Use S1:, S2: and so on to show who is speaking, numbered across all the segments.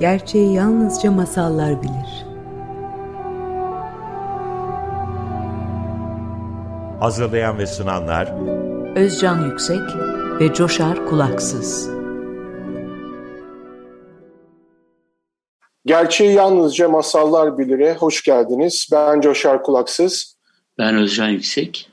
S1: Gerçeği yalnızca masallar bilir.
S2: Hazırlayan ve sunanlar
S1: Özcan Yüksek ve Coşar Kulaksız.
S3: Gerçeği yalnızca masallar bilire hoş geldiniz. Ben Coşar Kulaksız.
S4: Ben Özcan Yüksek.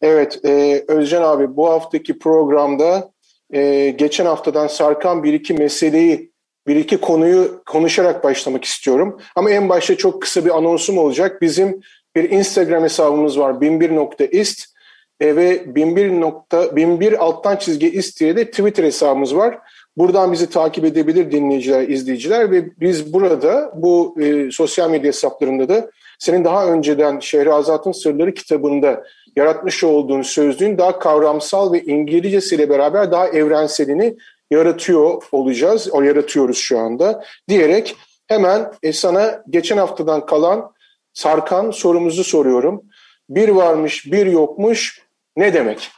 S3: Evet, e, Özcan abi bu haftaki programda e, geçen haftadan sarkan bir iki meseleyi, bir iki konuyu konuşarak başlamak istiyorum. Ama en başta çok kısa bir anonsum olacak. Bizim bir Instagram hesabımız var, binbir.ist e, ve binbir, nokta, binbir alttan çizgi ist diye de Twitter hesabımız var. Buradan bizi takip edebilir dinleyiciler, izleyiciler ve biz burada bu e, sosyal medya hesaplarında da senin daha önceden Şehrazat'ın Sırları kitabında yaratmış olduğun sözlüğün daha kavramsal ve İngilizcesiyle beraber daha evrenselini yaratıyor olacağız. O yaratıyoruz şu anda diyerek hemen e, sana geçen haftadan kalan sarkan sorumuzu soruyorum. Bir varmış, bir yokmuş ne demek?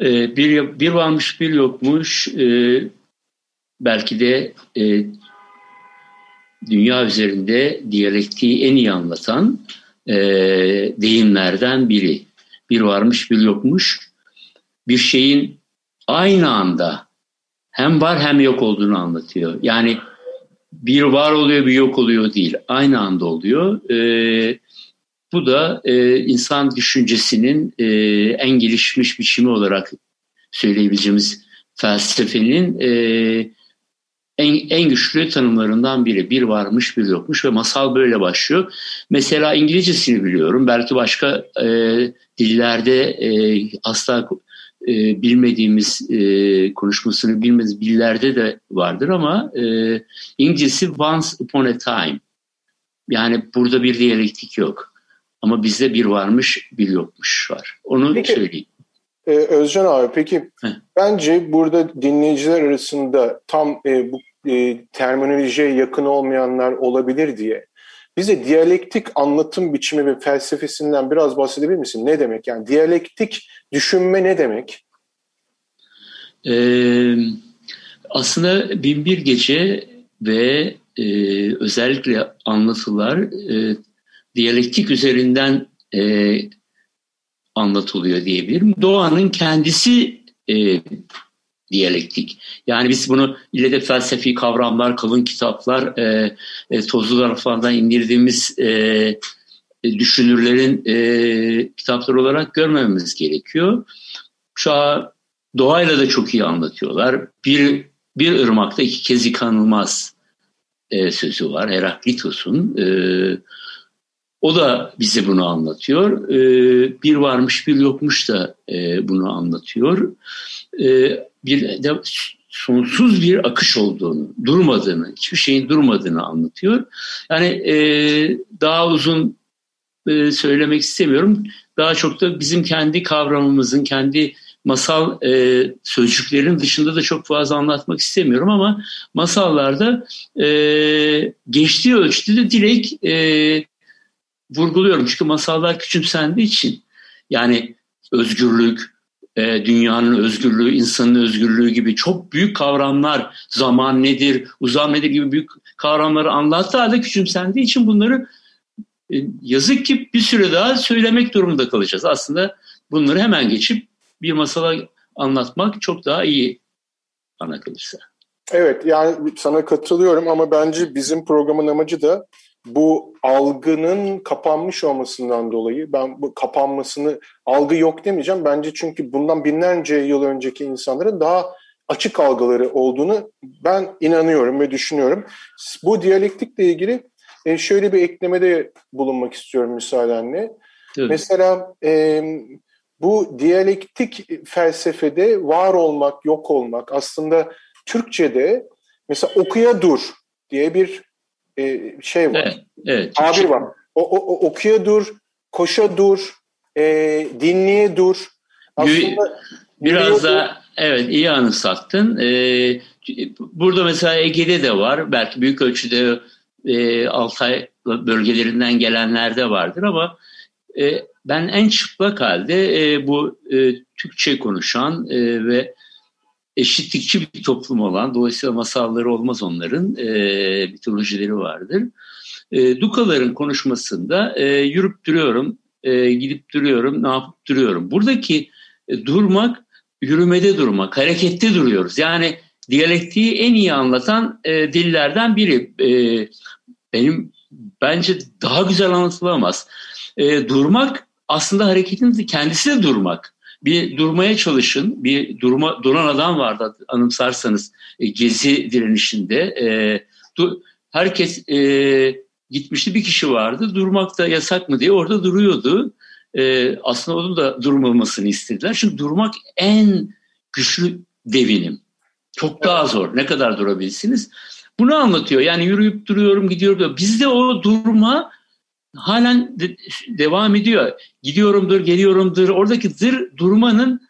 S4: Ee, bir, bir varmış, bir yokmuş ee, belki de e, dünya üzerinde diyalektiği en iyi anlatan e, deyimlerden biri. Bir varmış bir yokmuş. Bir şeyin aynı anda hem var hem yok olduğunu anlatıyor. Yani bir var oluyor bir yok oluyor değil. Aynı anda oluyor. E, bu da e, insan düşüncesinin e, en gelişmiş biçimi olarak söyleyebileceğimiz felsefenin e, en, en güçlü tanımlarından biri. Bir varmış bir yokmuş ve masal böyle başlıyor. Mesela İngilizcesini biliyorum. Belki başka e, dillerde e, asla e, bilmediğimiz e, konuşmasını bilmediğimiz dillerde de vardır ama e, İngilizcesi once upon a time. Yani burada bir diyalektik yok. Ama bizde bir varmış bir yokmuş var. Onu peki, söyleyeyim.
S3: Ee, Özcan abi peki Heh. bence burada dinleyiciler arasında tam e, bu e, terminolojiye yakın olmayanlar olabilir diye bize diyalektik anlatım biçimi ve felsefesinden biraz bahsedebilir misin? Ne demek? Yani diyalektik düşünme ne demek?
S4: Ee, aslında Binbir Gece ve e, özellikle anlatılar e, diyalektik üzerinden e, anlatılıyor diyebilirim. Doğanın kendisi e, diyalektik. Yani biz bunu ille de felsefi kavramlar, kalın kitaplar, e, e, tozlu taraflardan indirdiğimiz e, düşünürlerin e, kitapları olarak görmememiz gerekiyor. An doğayla da çok iyi anlatıyorlar. Bir, bir ırmakta iki kez yıkanılmaz e, sözü var Heraklitos'un. E, o da bize bunu anlatıyor. E, bir varmış bir yokmuş da e, bunu anlatıyor. E, bir de sonsuz bir akış olduğunu, durmadığını, hiçbir şeyin durmadığını anlatıyor. Yani e, daha uzun e, söylemek istemiyorum. Daha çok da bizim kendi kavramımızın, kendi masal e, sözcüklerin dışında da çok fazla anlatmak istemiyorum ama masallarda e, geçtiği ölçüde de direkt e, vurguluyorum. Çünkü masallar küçümsendiği için yani özgürlük, e, dünyanın özgürlüğü, insanın özgürlüğü gibi çok büyük kavramlar, zaman nedir, uzam nedir gibi büyük kavramları anlattığı halde küçümsendiği için bunları yazık ki bir süre daha söylemek durumunda kalacağız. Aslında bunları hemen geçip bir masala anlatmak çok daha iyi bana kalırsa.
S3: Evet yani sana katılıyorum ama bence bizim programın amacı da bu algının kapanmış olmasından dolayı ben bu kapanmasını algı yok demeyeceğim. Bence çünkü bundan binlerce yıl önceki insanların daha açık algıları olduğunu ben inanıyorum ve düşünüyorum. Bu diyalektikle ilgili e, şöyle bir eklemede bulunmak istiyorum müsaadenle. Evet. Mesela e, bu diyalektik felsefede var olmak, yok olmak aslında Türkçe'de mesela okuya dur diye bir e, şey var. Evet, evet. Tabir var. O, o, okuya dur, koşa dur, e, dinleye dur.
S4: Aslında Biraz da evet iyi anımsattın. Ee, burada mesela Ege'de de var. Belki büyük ölçüde e, Altay bölgelerinden gelenler de vardır ama e, ben en çıplak halde e, bu e, Türkçe konuşan e, ve eşitlikçi bir toplum olan, dolayısıyla masalları olmaz onların, e, mitolojileri vardır. E, Dukaların konuşmasında e, yürüp duruyorum, e, gidip duruyorum, ne yapıp duruyorum. Buradaki e, durmak, yürümede durmak, harekette duruyoruz. Yani diyalektiği en iyi anlatan e, dillerden biri. E, benim bence daha güzel anlatılamaz. E, durmak aslında hareketin kendisi de durmak. Bir durmaya çalışın. Bir durma, duran adam vardı anımsarsanız e, gezi direnişinde. E, du, herkes e, gitmişti bir kişi vardı. Durmak da yasak mı diye orada duruyordu. E, aslında onun da durmamasını istediler. Çünkü durmak en güçlü devinim. Çok daha zor. Ne kadar durabilirsiniz? Bunu anlatıyor. Yani yürüyüp duruyorum, gidiyorum. Bizde o durma halen de, devam ediyor. Gidiyorumdur, geliyorumdur. Oradaki dır durmanın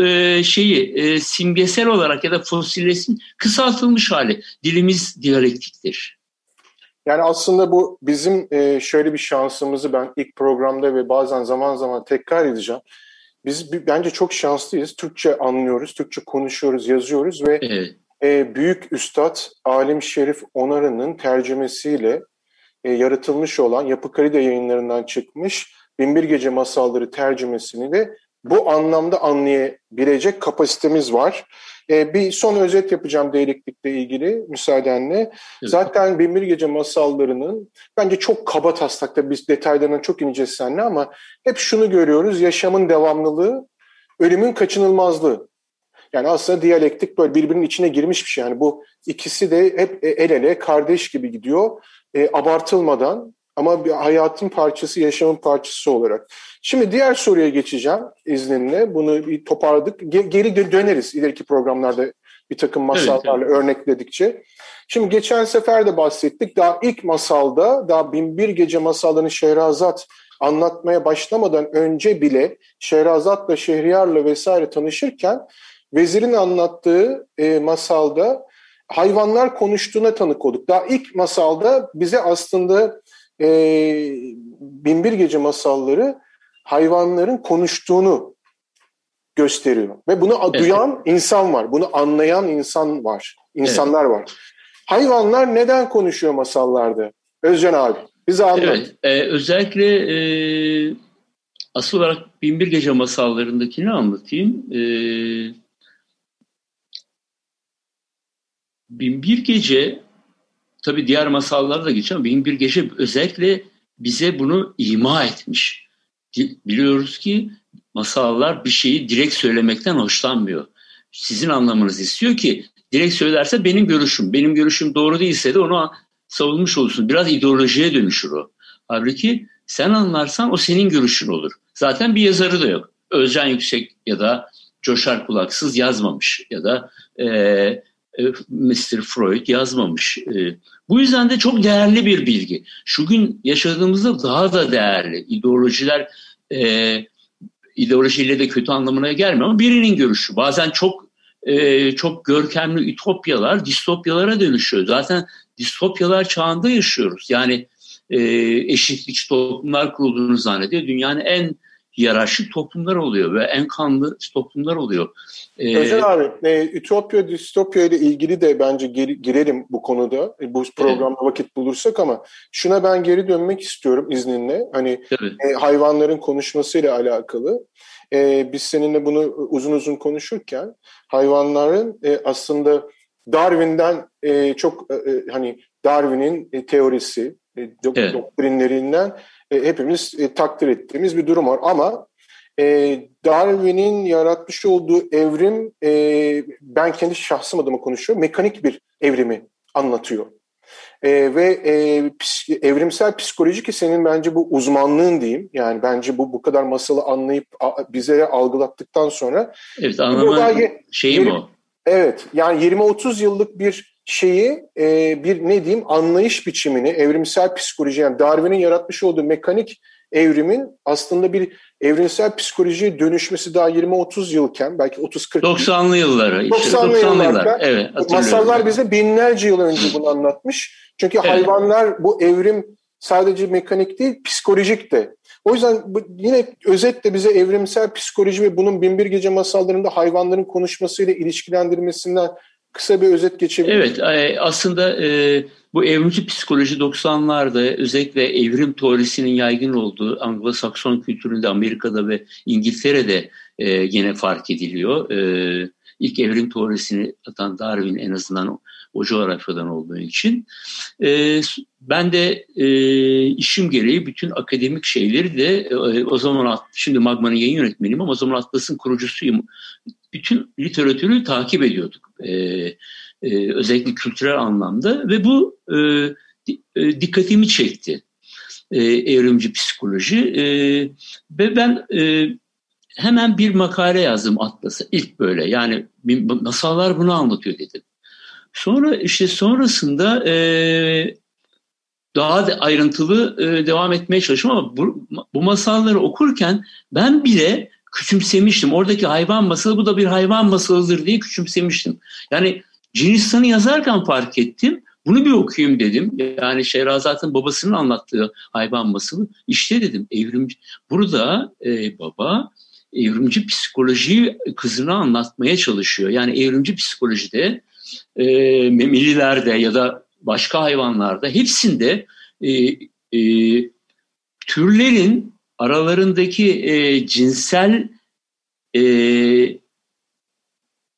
S4: e, şeyi e, simgesel olarak ya da fosillesin kısaltılmış hali. Dilimiz diyalektiktir.
S3: Yani aslında bu bizim e, şöyle bir şansımızı ben ilk programda ve bazen zaman zaman tekrar edeceğim. Biz bence çok şanslıyız. Türkçe anlıyoruz, Türkçe konuşuyoruz, yazıyoruz ve evet. e, büyük üstad Alim Şerif Onarı'nın tercümesiyle e, yaratılmış olan Yapı Kredi yayınlarından çıkmış Binbir Gece Masalları tercümesini de bu anlamda anlayabilecek kapasitemiz var. E, bir son özet yapacağım değerliklikle ilgili müsaadenle. Evet. Zaten Binbir Gece masallarının bence çok kaba taslakta biz detaylarına çok ineceğiz seninle ama hep şunu görüyoruz. Yaşamın devamlılığı, ölümün kaçınılmazlığı. Yani aslında diyalektik böyle birbirinin içine girmiş bir şey. Yani bu ikisi de hep el ele kardeş gibi gidiyor. E, abartılmadan ama bir hayatın parçası, yaşamın parçası olarak. Şimdi diğer soruya geçeceğim izninle. Bunu bir toparladık. Geri döneriz ileriki programlarda bir takım masallarla evet, evet. örnekledikçe. Şimdi geçen sefer de bahsettik. Daha ilk masalda, daha Binbir Gece masallarını Şehrazat anlatmaya başlamadan önce bile Şehrazat'la Şehriyar'la vesaire tanışırken vezirin anlattığı e, masalda hayvanlar konuştuğuna tanık olduk. Daha ilk masalda bize aslında e, Binbir Gece masalları hayvanların konuştuğunu gösteriyor. Ve bunu evet. duyan insan var, bunu anlayan insan var, insanlar evet. var. Hayvanlar neden konuşuyor masallarda? Özcan abi, bize anlat. Evet,
S4: e, özellikle e, asıl olarak Binbir Gece masallarındakini anlatayım. E, Binbir Gece, tabi diğer masallarda da geçiyor ama Binbir Gece özellikle bize bunu ima etmiş. Biliyoruz ki masallar bir şeyi direkt söylemekten hoşlanmıyor. Sizin anlamanızı istiyor ki direkt söylerse benim görüşüm, benim görüşüm doğru değilse de onu savunmuş olursun. Biraz ideolojiye dönüşür o. Halbuki sen anlarsan o senin görüşün olur. Zaten bir yazarı da yok. Özcan Yüksek ya da Coşar Kulaksız yazmamış ya da e, Mr. Freud yazmamış. E, bu yüzden de çok değerli bir bilgi. Şu gün yaşadığımızda daha da değerli. İdeolojiler e, ideolojiyle de kötü anlamına gelmiyor ama birinin görüşü. Bazen çok e, çok görkemli ütopyalar distopyalara dönüşüyor. Zaten distopyalar çağında yaşıyoruz. Yani e, eşitlikçi toplumlar kurulduğunu zannediyor. Dünyanın en hiyerarşik toplumlar oluyor ve en kanlı toplumlar oluyor.
S3: Ee, Özel abi, e, ütopya, distopya ile ilgili de bence geri, girelim bu konuda. E, bu programda evet. vakit bulursak ama şuna ben geri dönmek istiyorum izninle. Hani e, hayvanların konuşmasıyla alakalı. E, biz seninle bunu uzun uzun konuşurken hayvanların e, aslında Darwin'den e, çok e, e hani Darwin'in e, teorisi, e, evet. doktrinlerinden e, hepimiz e, takdir ettiğimiz bir durum var. Ama e, Darwin'in yaratmış olduğu evrim, e, ben kendi şahsım adıma konuşuyorum, mekanik bir evrimi anlatıyor. E, ve e, evrimsel psikoloji ki senin bence bu uzmanlığın diyeyim. Yani bence bu bu kadar masalı anlayıp a, bize algılattıktan sonra.
S4: Evet anlama şeyim o.
S3: Evet yani 20-30 yıllık bir şeyi e, bir ne diyeyim anlayış biçimini evrimsel psikoloji yani Darwin'in yaratmış olduğu mekanik evrimin aslında bir evrimsel psikolojiye dönüşmesi daha 20-30 yılken belki 30-40
S4: 90'lı yılları.
S3: 90'lı, 90'lı yıllarda evet, masallar bize binlerce yıl önce bunu anlatmış. Çünkü evet. hayvanlar bu evrim sadece mekanik değil psikolojik de. O yüzden bu, yine özetle bize evrimsel psikoloji ve bunun Binbir Gece masallarında hayvanların konuşmasıyla ilişkilendirmesinden kısa bir özet geçebilir
S4: Evet e, aslında e, bu evrimci psikoloji 90'larda özellikle evrim teorisinin yaygın olduğu Anglo-Sakson kültüründe Amerika'da ve İngiltere'de e, yine fark ediliyor. E, ilk evrim teorisini atan Darwin en azından o coğrafyadan olduğu için. E, ben de e, işim gereği bütün akademik şeyleri de e, o zaman şimdi Magma'nın yayın yönetmeniyim ama o zaman Atlas'ın kurucusuyum. Bütün literatürü takip ediyorduk. E, e, özellikle kültürel anlamda ve bu e, e, dikkatimi çekti. E, evrimci psikoloji e, ve ben e, hemen bir makale yazdım Atlas'a ilk böyle yani masallar bunu anlatıyor dedim. Sonra işte sonrasında e, daha da ayrıntılı e, devam etmeye çalıştım ama bu, bu masalları okurken ben bile küçümsemiştim. Oradaki hayvan masalı bu da bir hayvan masalıdır diye küçümsemiştim. Yani Cinistan'ı yazarken fark ettim. Bunu bir okuyayım dedim. Yani Şehrazat'ın babasının anlattığı hayvan masalı. İşte dedim evrimci. Burada e, baba evrimci psikolojiyi kızına anlatmaya çalışıyor. Yani evrimci psikolojide e, memelilerde ya da başka hayvanlarda hepsinde e, e, türlerin aralarındaki e, cinsel e,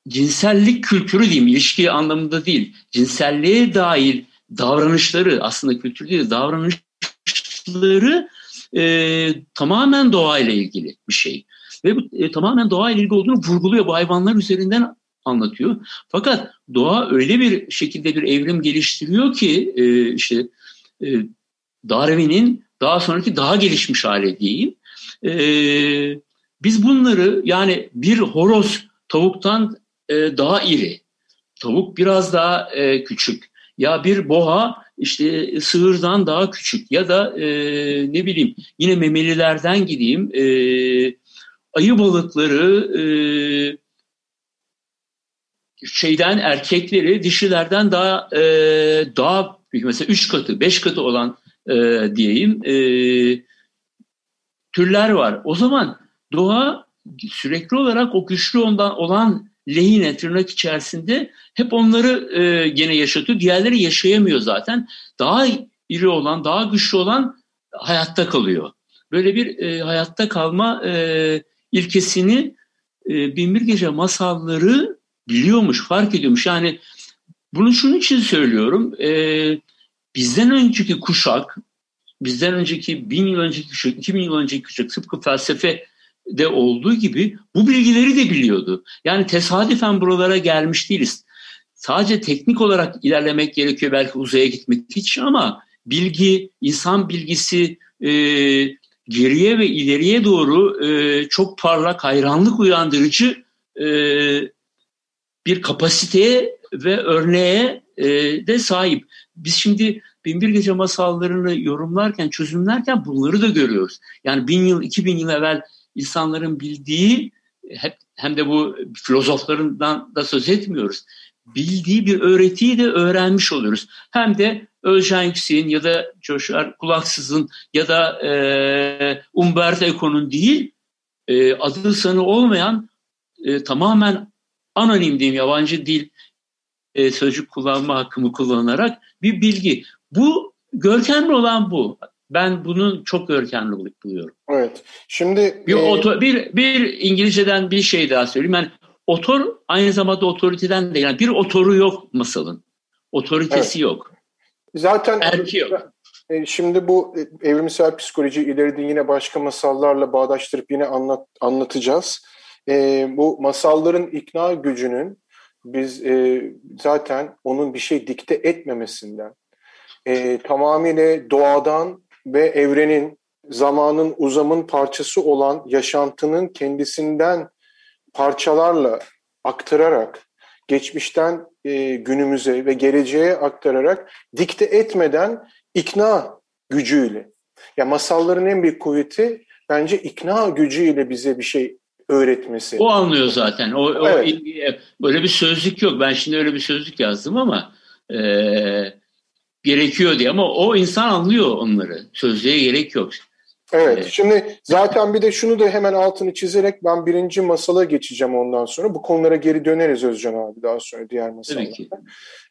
S4: cinsellik kültürü diyeyim ilişki anlamında değil cinselliğe dair davranışları aslında kültür değil davranışları e, tamamen doğayla ilgili bir şey. Ve bu e, tamamen doğayla ilgili olduğunu vurguluyor. Bu hayvanlar üzerinden anlatıyor. Fakat doğa öyle bir şekilde bir evrim geliştiriyor ki e, işte e, Darwin'in daha sonraki daha gelişmiş hali diyeyim. E, biz bunları yani bir horoz tavuktan e, daha iri, tavuk biraz daha e, küçük ya bir boğa işte sığırdan daha küçük ya da e, ne bileyim yine memelilerden gideyim e, ayı balıkları e, şeyden erkekleri dişilerden daha e, daha mesela üç katı beş katı olan e, diyeyim e, türler var. O zaman doğa sürekli olarak o güçlü ondan olan lehine tırnak içerisinde hep onları e, gene yaşatıyor. Diğerleri yaşayamıyor zaten. Daha iri olan, daha güçlü olan hayatta kalıyor. Böyle bir e, hayatta kalma e, ilkesini e, Binbir Gece masalları biliyormuş, fark ediyormuş. Yani bunu şunun için söylüyorum. E, bizden önceki kuşak, bizden önceki bin yıl önceki kuşak, iki bin yıl önceki kuşak tıpkı felsefe de olduğu gibi bu bilgileri de biliyordu. Yani tesadüfen buralara gelmiş değiliz. Sadece teknik olarak ilerlemek gerekiyor belki uzaya gitmek için ama bilgi, insan bilgisi e, geriye ve ileriye doğru e, çok parlak, hayranlık uyandırıcı e, bir kapasiteye ve örneğe e, de sahip. Biz şimdi Binbir Gece masallarını yorumlarken, çözümlerken bunları da görüyoruz. Yani bin yıl, iki bin yıl evvel insanların bildiği hep hem de bu filozoflarından da söz etmiyoruz. Bildiği bir öğretiyi de öğrenmiş oluyoruz. Hem de Özcan Yüksek'in ya da Coşar Kulaksız'ın ya da e, Umberto Eco'nun değil e, adı sanı olmayan e, tamamen anonim diyeyim yabancı dil e, sözcük kullanma hakkımı kullanarak bir bilgi. Bu görkemli olan bu. Ben bunun çok görkemli buluyorum.
S3: Evet. Şimdi
S4: bir, e... oto, bir bir İngilizceden bir şey daha söyleyeyim. Yani otor aynı zamanda otoriteden de yani bir otoru yok masalın. Otoritesi evet. yok.
S3: Zaten Erki yok. E, şimdi bu e, evrimsel psikoloji ileride yine başka masallarla bağdaştırıp yine anlat, anlatacağız. E, bu masalların ikna gücünün biz e, zaten onun bir şey dikte etmemesinden, e, tamamıyla doğadan ve evrenin, zamanın, uzamın parçası olan yaşantının kendisinden parçalarla aktararak, geçmişten e, günümüze ve geleceğe aktararak dikte etmeden ikna gücüyle. Ya masalların en büyük kuvveti bence ikna gücüyle bize bir şey öğretmesi.
S4: O anlıyor zaten. O, o evet. böyle bir sözlük yok. Ben şimdi öyle bir sözlük yazdım ama e, gerekiyor diye ama o insan anlıyor onları. Sözlüğe gerek yok.
S3: Evet, evet, şimdi zaten bir de şunu da hemen altını çizerek ben birinci masala geçeceğim ondan sonra. Bu konulara geri döneriz Özcan abi daha sonra diğer masallarda. Tabii ki.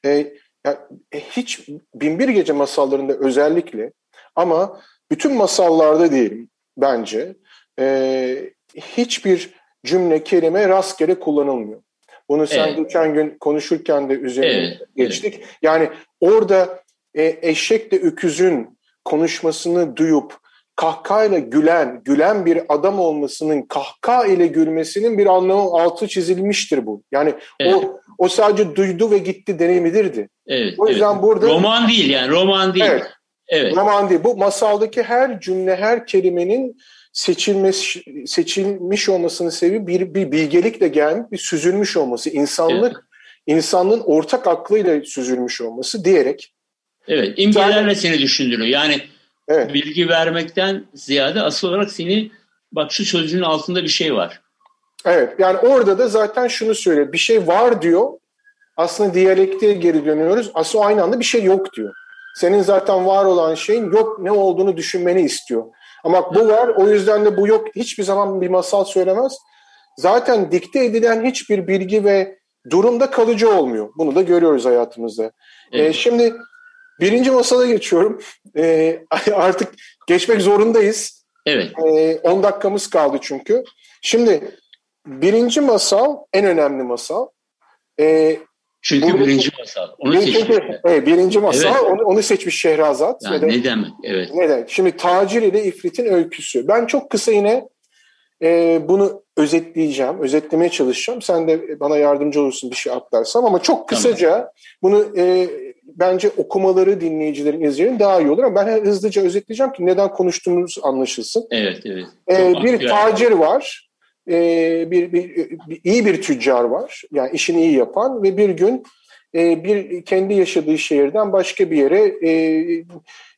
S3: Ee, yani hiç Binbir Gece masallarında özellikle ama bütün masallarda diyelim bence e, hiçbir cümle, kelime rastgele kullanılmıyor. Bunu sen evet. geçen gün konuşurken de üzerine evet, geçtik. Evet. Yani orada e, eşekle öküzün konuşmasını duyup kahkahayla gülen, gülen bir adam olmasının kahkaha ile gülmesinin bir anlamı altı çizilmiştir bu. Yani evet. o o sadece duydu ve gitti deneyimidirdi.
S4: Evet. O yüzden evet. burada roman değil yani roman değil.
S3: Evet. Evet. Roman değil. Bu masaldaki her cümle, her kelimenin seçilmesi, seçilmiş olmasının sebebi bir, bir bilgelikle gelmiş, bir süzülmüş olması, insanlık, evet. insanlığın ortak aklıyla süzülmüş olması diyerek.
S4: Evet, imgelerle seni düşündürüyor. Yani evet. bilgi vermekten ziyade asıl olarak seni, bak şu sözcüğün altında bir şey var.
S3: Evet, yani orada da zaten şunu söylüyor, bir şey var diyor, aslında diyalektiğe geri dönüyoruz, aslında aynı anda bir şey yok diyor. Senin zaten var olan şeyin yok ne olduğunu düşünmeni istiyor. Ama bu var o yüzden de bu yok hiçbir zaman bir masal söylemez. Zaten dikte edilen hiçbir bilgi ve durumda kalıcı olmuyor. Bunu da görüyoruz hayatımızda. Ee, evet. Ee, şimdi birinci masala geçiyorum. Ee, artık geçmek zorundayız.
S4: Evet.
S3: Ee, 10 dakikamız kaldı çünkü. Şimdi birinci masal en önemli masal.
S4: Ee, çünkü Buradaki, birinci masal. Onu birinci, seçmiş.
S3: Evet, birinci masal. Evet. Onu, onu seçmiş Şehrazat.
S4: Yani neden? ne demek? Evet.
S3: Neden? Şimdi Tacir ile İfrit'in öyküsü. Ben çok kısa yine e, bunu özetleyeceğim. Özetlemeye çalışacağım. Sen de bana yardımcı olursun bir şey atlarsam. Ama çok kısaca tamam. bunu e, bence okumaları dinleyicilerin, izleyicilerin daha iyi olur. Ama ben hızlıca özetleyeceğim ki neden konuştuğumuz anlaşılsın.
S4: Evet, evet.
S3: E, bir tacir var e, bir, bir, bir iyi bir tüccar var. Yani işini iyi yapan ve bir gün e, bir kendi yaşadığı şehirden başka bir yere e,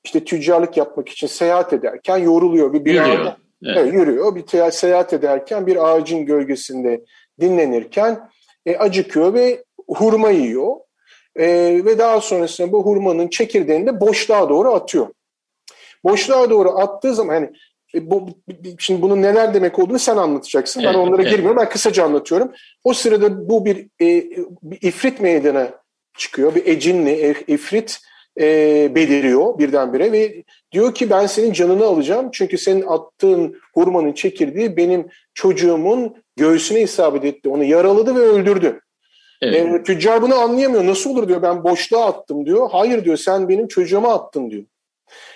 S3: işte tüccarlık yapmak için seyahat ederken yoruluyor. Bir, bir
S4: yürüyor. Ağaca,
S3: evet. Evet, yürüyor. Bir seyahat ederken bir ağacın gölgesinde dinlenirken e, acıkıyor ve hurma yiyor. E, ve daha sonrasında bu hurmanın çekirdeğini de boşluğa doğru atıyor. Boşluğa doğru attığı zaman hani e, bu, şimdi bunun neler demek olduğunu sen anlatacaksın. Evet, ben onlara evet. girmiyorum. Ben kısaca anlatıyorum. O sırada bu bir, e, bir ifrit meydana çıkıyor. Bir ecinli, e, ifrit e, beliriyor birdenbire ve diyor ki ben senin canını alacağım. Çünkü senin attığın hurmanın çekirdeği benim çocuğumun göğsüne isabet etti. Onu yaraladı ve öldürdü. Evet. E, tüccar bunu anlayamıyor. Nasıl olur diyor ben boşluğa attım diyor. Hayır diyor sen benim çocuğuma attın diyor.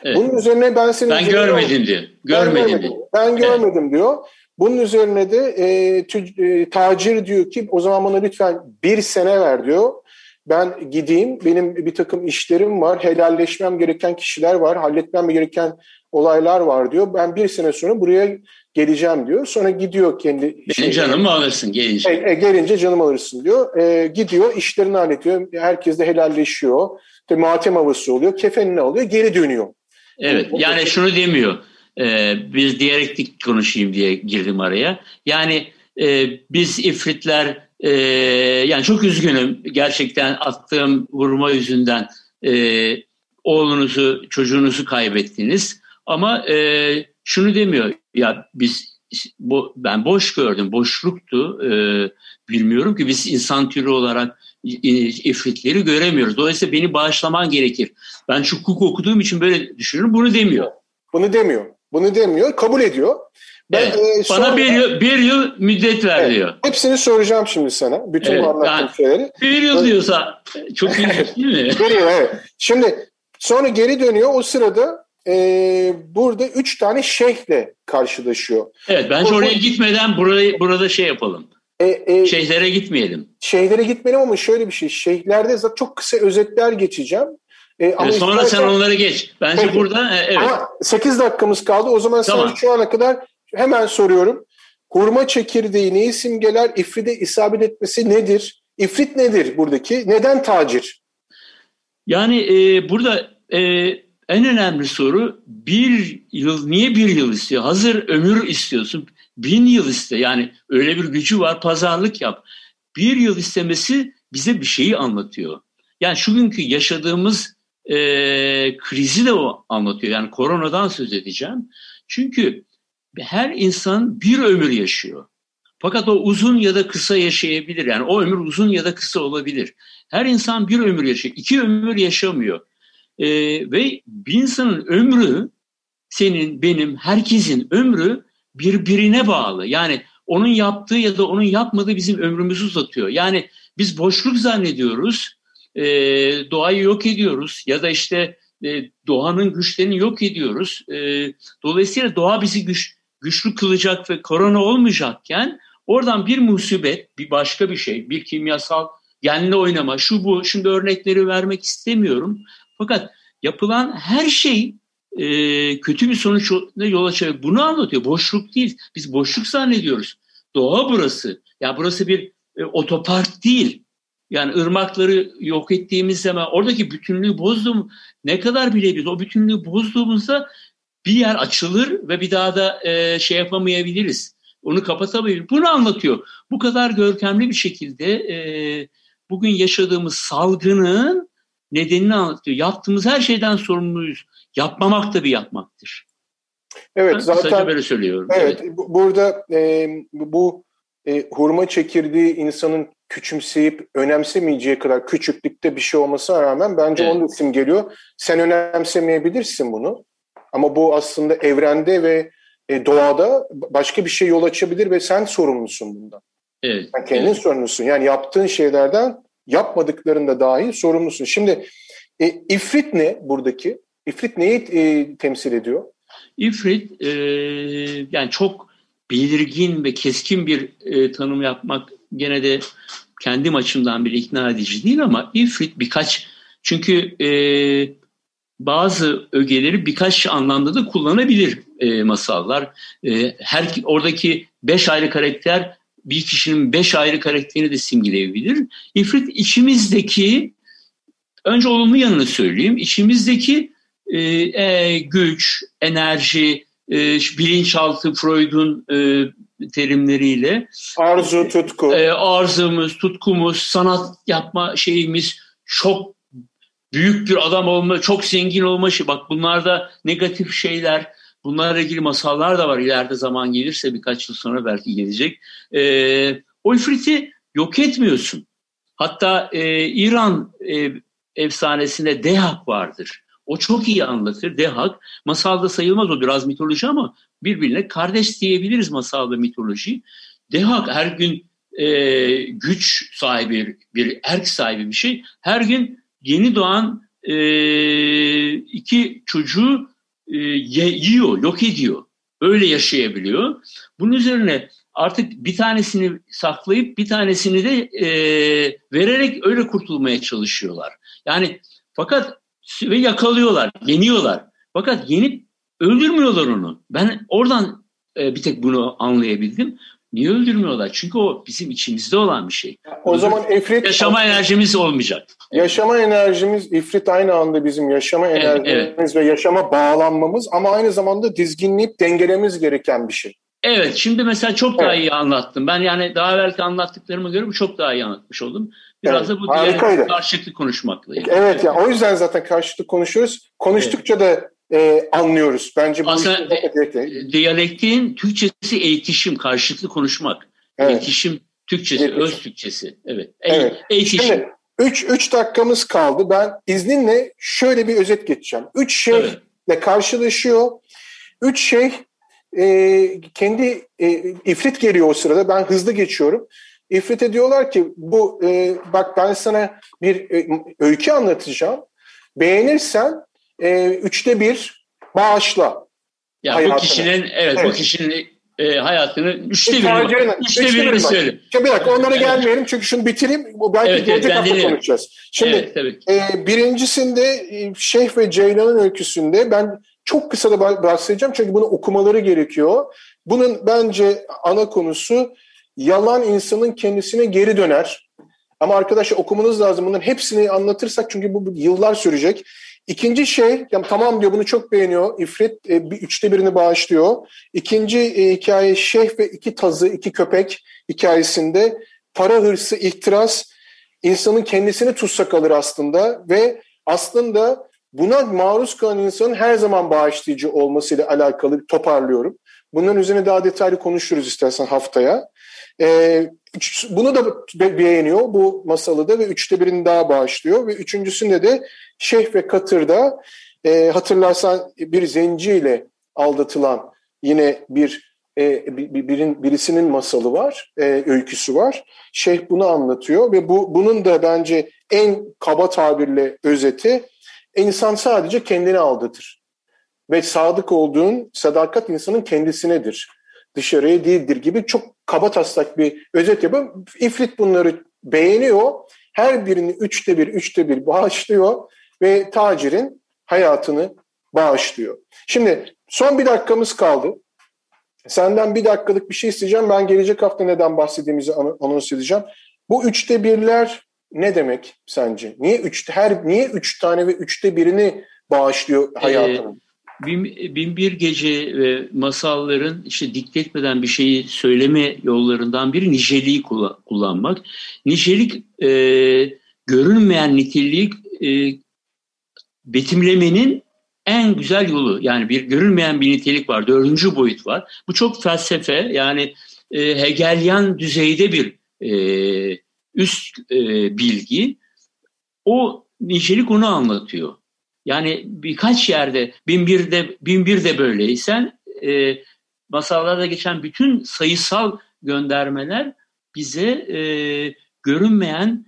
S3: Evet. Bunun üzerine ben senin...
S4: Ben görmedim diyor. Görmedim, ben görmedim,
S3: ben görmedim evet. diyor. Bunun üzerine de e, tü, e, tacir diyor ki o zaman bana lütfen bir sene ver diyor. Ben gideyim, benim bir takım işlerim var, helalleşmem gereken kişiler var, halletmem gereken olaylar var diyor. Ben bir sene sonra buraya geleceğim diyor. Sonra gidiyor kendi...
S4: Benim şey, canımı alırsın gelince.
S3: E, e, gelince canımı alırsın diyor. E, gidiyor, işlerini hallediyor. Herkes de helalleşiyor. İşte matem havası oluyor, kefenini alıyor, geri dönüyor.
S4: Evet, yani şunu demiyor. E, biz diyalektik konuşayım diye girdim araya. Yani e, biz ifritler, e, yani çok üzgünüm gerçekten attığım vurma yüzünden e, oğlunuzu, çocuğunuzu kaybettiniz. Ama e, şunu demiyor, ya biz bu, ben boş gördüm, boşluktu. E, bilmiyorum ki biz insan türü olarak ifritleri göremiyoruz. Dolayısıyla beni bağışlaman gerekir. Ben şu hukuk okuduğum için böyle düşünüyorum. Bunu demiyor.
S3: Bunu demiyor. Bunu demiyor. Kabul ediyor.
S4: Ben, evet. e, sonra, Bana bir yıl, bir yıl müddet ver evet. diyor.
S3: Hepsini soracağım şimdi sana. Bütün evet, anlattığım yani, şeyleri.
S4: Bir yıl diyorsa çok iyi değil mi?
S3: bir yıl evet. Şimdi sonra geri dönüyor. O sırada e, burada üç tane şeyhle karşılaşıyor.
S4: Evet bence o, oraya gitmeden burayı, burada şey yapalım. E, e, şeyhlere gitmeyelim.
S3: Şeyhlere gitmeyelim ama şöyle bir şey. Şeyhlerde zaten çok kısa özetler geçeceğim.
S4: E, ama sonra sen onları geç. Bence Peki. burada e, evet. Ama
S3: 8 dakikamız kaldı. O zaman tamam. sana şu ana kadar hemen soruyorum. Hurma çekirdeği neyi simgeler? İfride isabet etmesi nedir? İfrit nedir buradaki? Neden tacir?
S4: Yani e, burada e, en önemli soru bir yıl, niye bir yıl istiyor? Hazır ömür istiyorsun bin yıl iste yani öyle bir gücü var pazarlık yap. Bir yıl istemesi bize bir şeyi anlatıyor. Yani şu günkü yaşadığımız e, krizi de o anlatıyor. Yani koronadan söz edeceğim. Çünkü her insan bir ömür yaşıyor. Fakat o uzun ya da kısa yaşayabilir. Yani o ömür uzun ya da kısa olabilir. Her insan bir ömür yaşıyor. iki ömür yaşamıyor. Ee, ve bir insanın ömrü senin, benim, herkesin ömrü birbirine bağlı. Yani onun yaptığı ya da onun yapmadığı bizim ömrümüzü uzatıyor. Yani biz boşluk zannediyoruz, e, doğayı yok ediyoruz ya da işte e, doğanın güçlerini yok ediyoruz. E, dolayısıyla doğa bizi güç, güçlü kılacak ve korona olmayacakken oradan bir musibet, bir başka bir şey, bir kimyasal genle oynama, şu bu, şimdi örnekleri vermek istemiyorum. Fakat yapılan her şey e, kötü bir sonuç yol açıyor. Bunu anlatıyor. Boşluk değil. Biz boşluk zannediyoruz. Doğa burası. Ya burası bir e, otopark değil. Yani ırmakları yok ettiğimiz zaman oradaki bütünlüğü bozdum. Ne kadar bilebiliriz? O bütünlüğü bozduğumuzda bir yer açılır ve bir daha da e, şey yapamayabiliriz. Onu kapatamayabiliriz. Bunu anlatıyor. Bu kadar görkemli bir şekilde e, bugün yaşadığımız salgının nedenini anlatıyor. Yaptığımız her şeyden sorumluyuz. Yapmamak da bir yapmaktır.
S3: Evet ben zaten
S4: böyle söylüyorum.
S3: Evet, evet. burada e, bu e, hurma çekirdeği insanın küçümseyip önemsemeyeceği kadar küçüklükte bir şey olmasına rağmen bence evet. onun isim geliyor. Sen önemsemeyebilirsin bunu. Ama bu aslında evrende ve e, doğada başka bir şey yol açabilir ve sen sorumlusun bundan.
S4: Evet.
S3: Sen kendin
S4: evet.
S3: sorumlusun. Yani yaptığın şeylerden yapmadıklarında dahi sorumlusun. Şimdi e, ifrit ne buradaki? İfrit neyi e, temsil ediyor?
S4: İfrit e, yani çok belirgin ve keskin bir e, tanım yapmak gene de kendim açımdan bir ikna edici değil ama ifrit birkaç çünkü e, bazı ögeleri birkaç anlamda da kullanabilir e, masallar. E, her oradaki beş ayrı karakter bir kişinin beş ayrı karakterini de simgeleyebilir. İfrit içimizdeki önce olumlu yanını söyleyeyim. İçimizdeki e, e, güç, enerji, e, bilinçaltı Freud'un e, terimleriyle
S3: arzu, tutku,
S4: e, arzumuz, tutkumuz, sanat yapma şeyimiz çok büyük bir adam olma, çok zengin olma şey. Bak bunlarda negatif şeyler, bunlarla ilgili masallar da var. İleride zaman gelirse birkaç yıl sonra belki gelecek. E, o ifriti yok etmiyorsun. Hatta e, İran e, efsanesinde Dehak vardır. O çok iyi anlatır. Dehak masalda sayılmaz o biraz mitoloji ama birbirine kardeş diyebiliriz masalda mitoloji. Dehak her gün e, güç sahibi, bir erk sahibi bir şey. Her gün yeni doğan e, iki çocuğu e, yiyor, yok ediyor. Öyle yaşayabiliyor. Bunun üzerine artık bir tanesini saklayıp bir tanesini de e, vererek öyle kurtulmaya çalışıyorlar. Yani fakat ve yakalıyorlar, yeniyorlar. Fakat yenip öldürmüyorlar onu. Ben oradan e, bir tek bunu anlayabildim. Niye öldürmüyorlar? Çünkü o bizim içimizde olan bir şey.
S3: O zaman ifrit...
S4: Yaşama enerjimiz olmayacak.
S3: Yaşama enerjimiz, ifrit aynı anda bizim yaşama evet, enerjimiz evet. ve yaşama bağlanmamız ama aynı zamanda dizginleyip dengelememiz gereken bir şey.
S4: Evet, şimdi mesela çok daha evet. iyi anlattım. Ben yani daha evvelki anlattıklarıma göre çok daha iyi anlatmış oldum. Biraz evet, da bu diğer karşılıklı konuşmakla ilgili.
S3: Evet ya yani, o yüzden zaten karşılıklı konuşuyoruz. Konuştukça evet. da e, anlıyoruz. Bence bu
S4: Aslında e, diyalektiğin Türkçesi eğitişim, karşılıklı konuşmak. Evet. Eğitişim Türkçesi, eğitişim. öz Türkçesi. Evet.
S3: evet. Eğitişim. Şimdi 3 3 dakikamız kaldı. Ben izninle şöyle bir özet geçeceğim. 3 şeyle evet. karşılaşıyor. 3 şey e, kendi e, ifrit geliyor o sırada. Ben hızlı geçiyorum. İfrit diyorlar ki bu e, bak ben sana bir e, öykü anlatacağım. Beğenirsen e, üçte bir bağışla.
S4: Ya hayatını. bu kişinin evet, evet. bu kişinin e, hayatını üçte birini, üçte birini söyle.
S3: Bir dakika onlara evet. gelmeyelim çünkü şunu bitireyim. Bu belki evet, gelecek evet, hafta konuşacağız. Şimdi evet, e, birincisinde e, Şeyh ve Ceylan'ın öyküsünde ben çok kısa da bahsedeceğim çünkü bunu okumaları gerekiyor. Bunun bence ana konusu yalan insanın kendisine geri döner. Ama arkadaşlar okumanız lazım. Bunların hepsini anlatırsak çünkü bu yıllar sürecek. İkinci şey, yani tamam diyor bunu çok beğeniyor. İfrit e, bir üçte birini bağışlıyor. İkinci e, hikaye Şeyh ve iki tazı, iki köpek hikayesinde para hırsı, ihtiras insanın kendisini tutsak alır aslında ve aslında buna maruz kalan insanın her zaman bağışlayıcı olmasıyla alakalı toparlıyorum. Bunların üzerine daha detaylı konuşuruz istersen haftaya. Ee, bunu da beğeniyor bu masalı da ve üçte birini daha bağışlıyor ve üçüncüsünde de Şeyh ve Katır'da e, hatırlarsan bir zenciyle aldatılan yine bir e, birin, birisinin masalı var, e, öyküsü var. Şeyh bunu anlatıyor ve bu bunun da bence en kaba tabirle özeti insan sadece kendini aldatır. Ve sadık olduğun sadakat insanın kendisinedir. Dışarıya değildir gibi çok kaba taslak bir özet yapıyor. İfrit bunları beğeniyor. Her birini üçte bir, üçte bir bağışlıyor ve tacirin hayatını bağışlıyor. Şimdi son bir dakikamız kaldı. Senden bir dakikalık bir şey isteyeceğim. Ben gelecek hafta neden bahsettiğimizi anons edeceğim. Bu üçte birler ne demek sence? Niye üç, her niye üç tane ve üçte birini bağışlıyor hayatının?
S4: Ee, bin, bin bir gece ve masalların işte dikte etmeden bir şeyi söyleme yollarından biri niceliği kullanmak. Nicelik e, görünmeyen niteliği e, betimlemenin en güzel yolu. Yani bir görünmeyen bir nitelik var. Dördüncü boyut var. Bu çok felsefe yani e, Hegelyan düzeyde bir e, üst e, bilgi. O nicelik onu anlatıyor. Yani birkaç yerde bin birde böyleysen e, masallarda geçen bütün sayısal göndermeler bize e, görünmeyen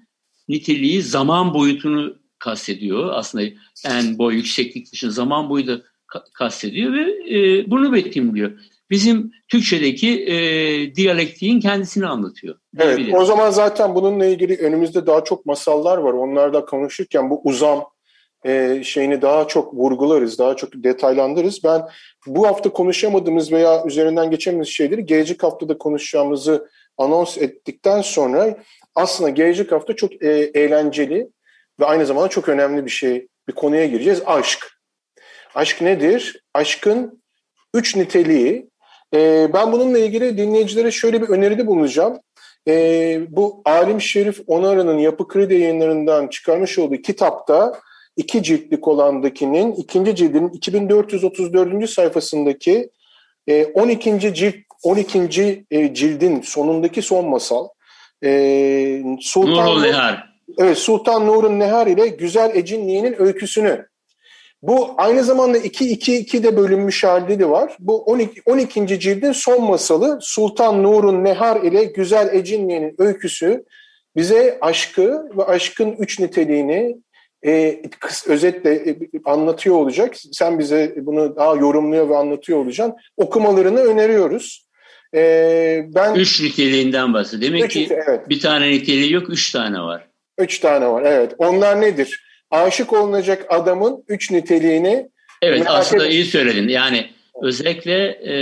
S4: niteliği, zaman boyutunu kastediyor. Aslında en boy yükseklik dışında zaman boyu da kastediyor ve e, bunu betimliyor. Bizim Türkçedeki e, diyalektiğin kendisini anlatıyor.
S3: Evet o zaman zaten bununla ilgili önümüzde daha çok masallar var. Onlarda konuşurken bu uzam e, şeyini daha çok vurgularız, daha çok detaylandırırız. Ben bu hafta konuşamadığımız veya üzerinden geçemediğimiz şeyleri gelecek haftada konuşacağımızı anons ettikten sonra aslında gelecek hafta çok e, eğlenceli ve aynı zamanda çok önemli bir şey, bir konuya gireceğiz. Aşk. Aşk nedir? Aşkın üç niteliği. Ee, ben bununla ilgili dinleyicilere şöyle bir öneride bulunacağım. Bu Alim Şerif Onara'nın Yapı Kredi yayınlarından çıkarmış olduğu kitapta iki ciltlik olandakinin ikinci cildinin 2434. sayfasındaki 12. E, cilt 12. E, cildin sonundaki son masal.
S4: E, Sultan Nurul Nehar.
S3: Evet Sultan Nur'un Nehar ile Güzel Ecinliye'nin öyküsünü. Bu aynı zamanda 2-2-2 de bölünmüş halde de var. Bu 12. 12. cildin son masalı Sultan Nur'un Nehar ile Güzel Ecinliye'nin öyküsü bize aşkı ve aşkın üç niteliğini e, özetle e, anlatıyor olacak. Sen bize bunu daha yorumluyor ve anlatıyor olacaksın. Okumalarını öneriyoruz.
S4: E, ben Üç niteliğinden bahsediyor. Demek üç ki evet. bir tane niteliği yok, üç tane var.
S3: Üç tane var evet. Onlar nedir? Aşık olunacak adamın üç niteliğini
S4: Evet aslında edin. iyi söyledin. Yani özellikle e,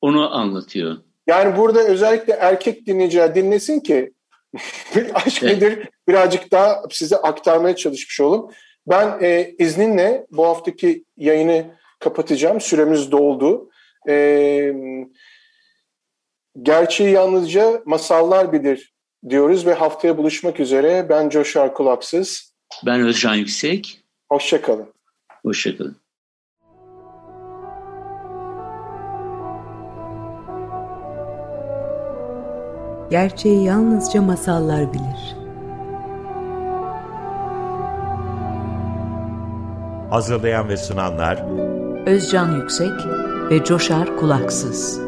S4: onu anlatıyor.
S3: Yani burada özellikle erkek dinleyiciler dinlesin ki aşk evet. nedir birazcık daha size aktarmaya çalışmış olalım. Ben e, izninle bu haftaki yayını kapatacağım. Süremiz doldu. E, gerçeği yalnızca masallar bilir diyoruz ve haftaya buluşmak üzere. Ben Coşar Kulaksız.
S4: Ben Özcan Yüksek.
S3: Hoşçakalın.
S4: Hoşçakalın.
S1: Gerçeği yalnızca masallar bilir.
S2: Hazırlayan ve sunanlar
S1: Özcan Yüksek ve Coşar Kulaksız.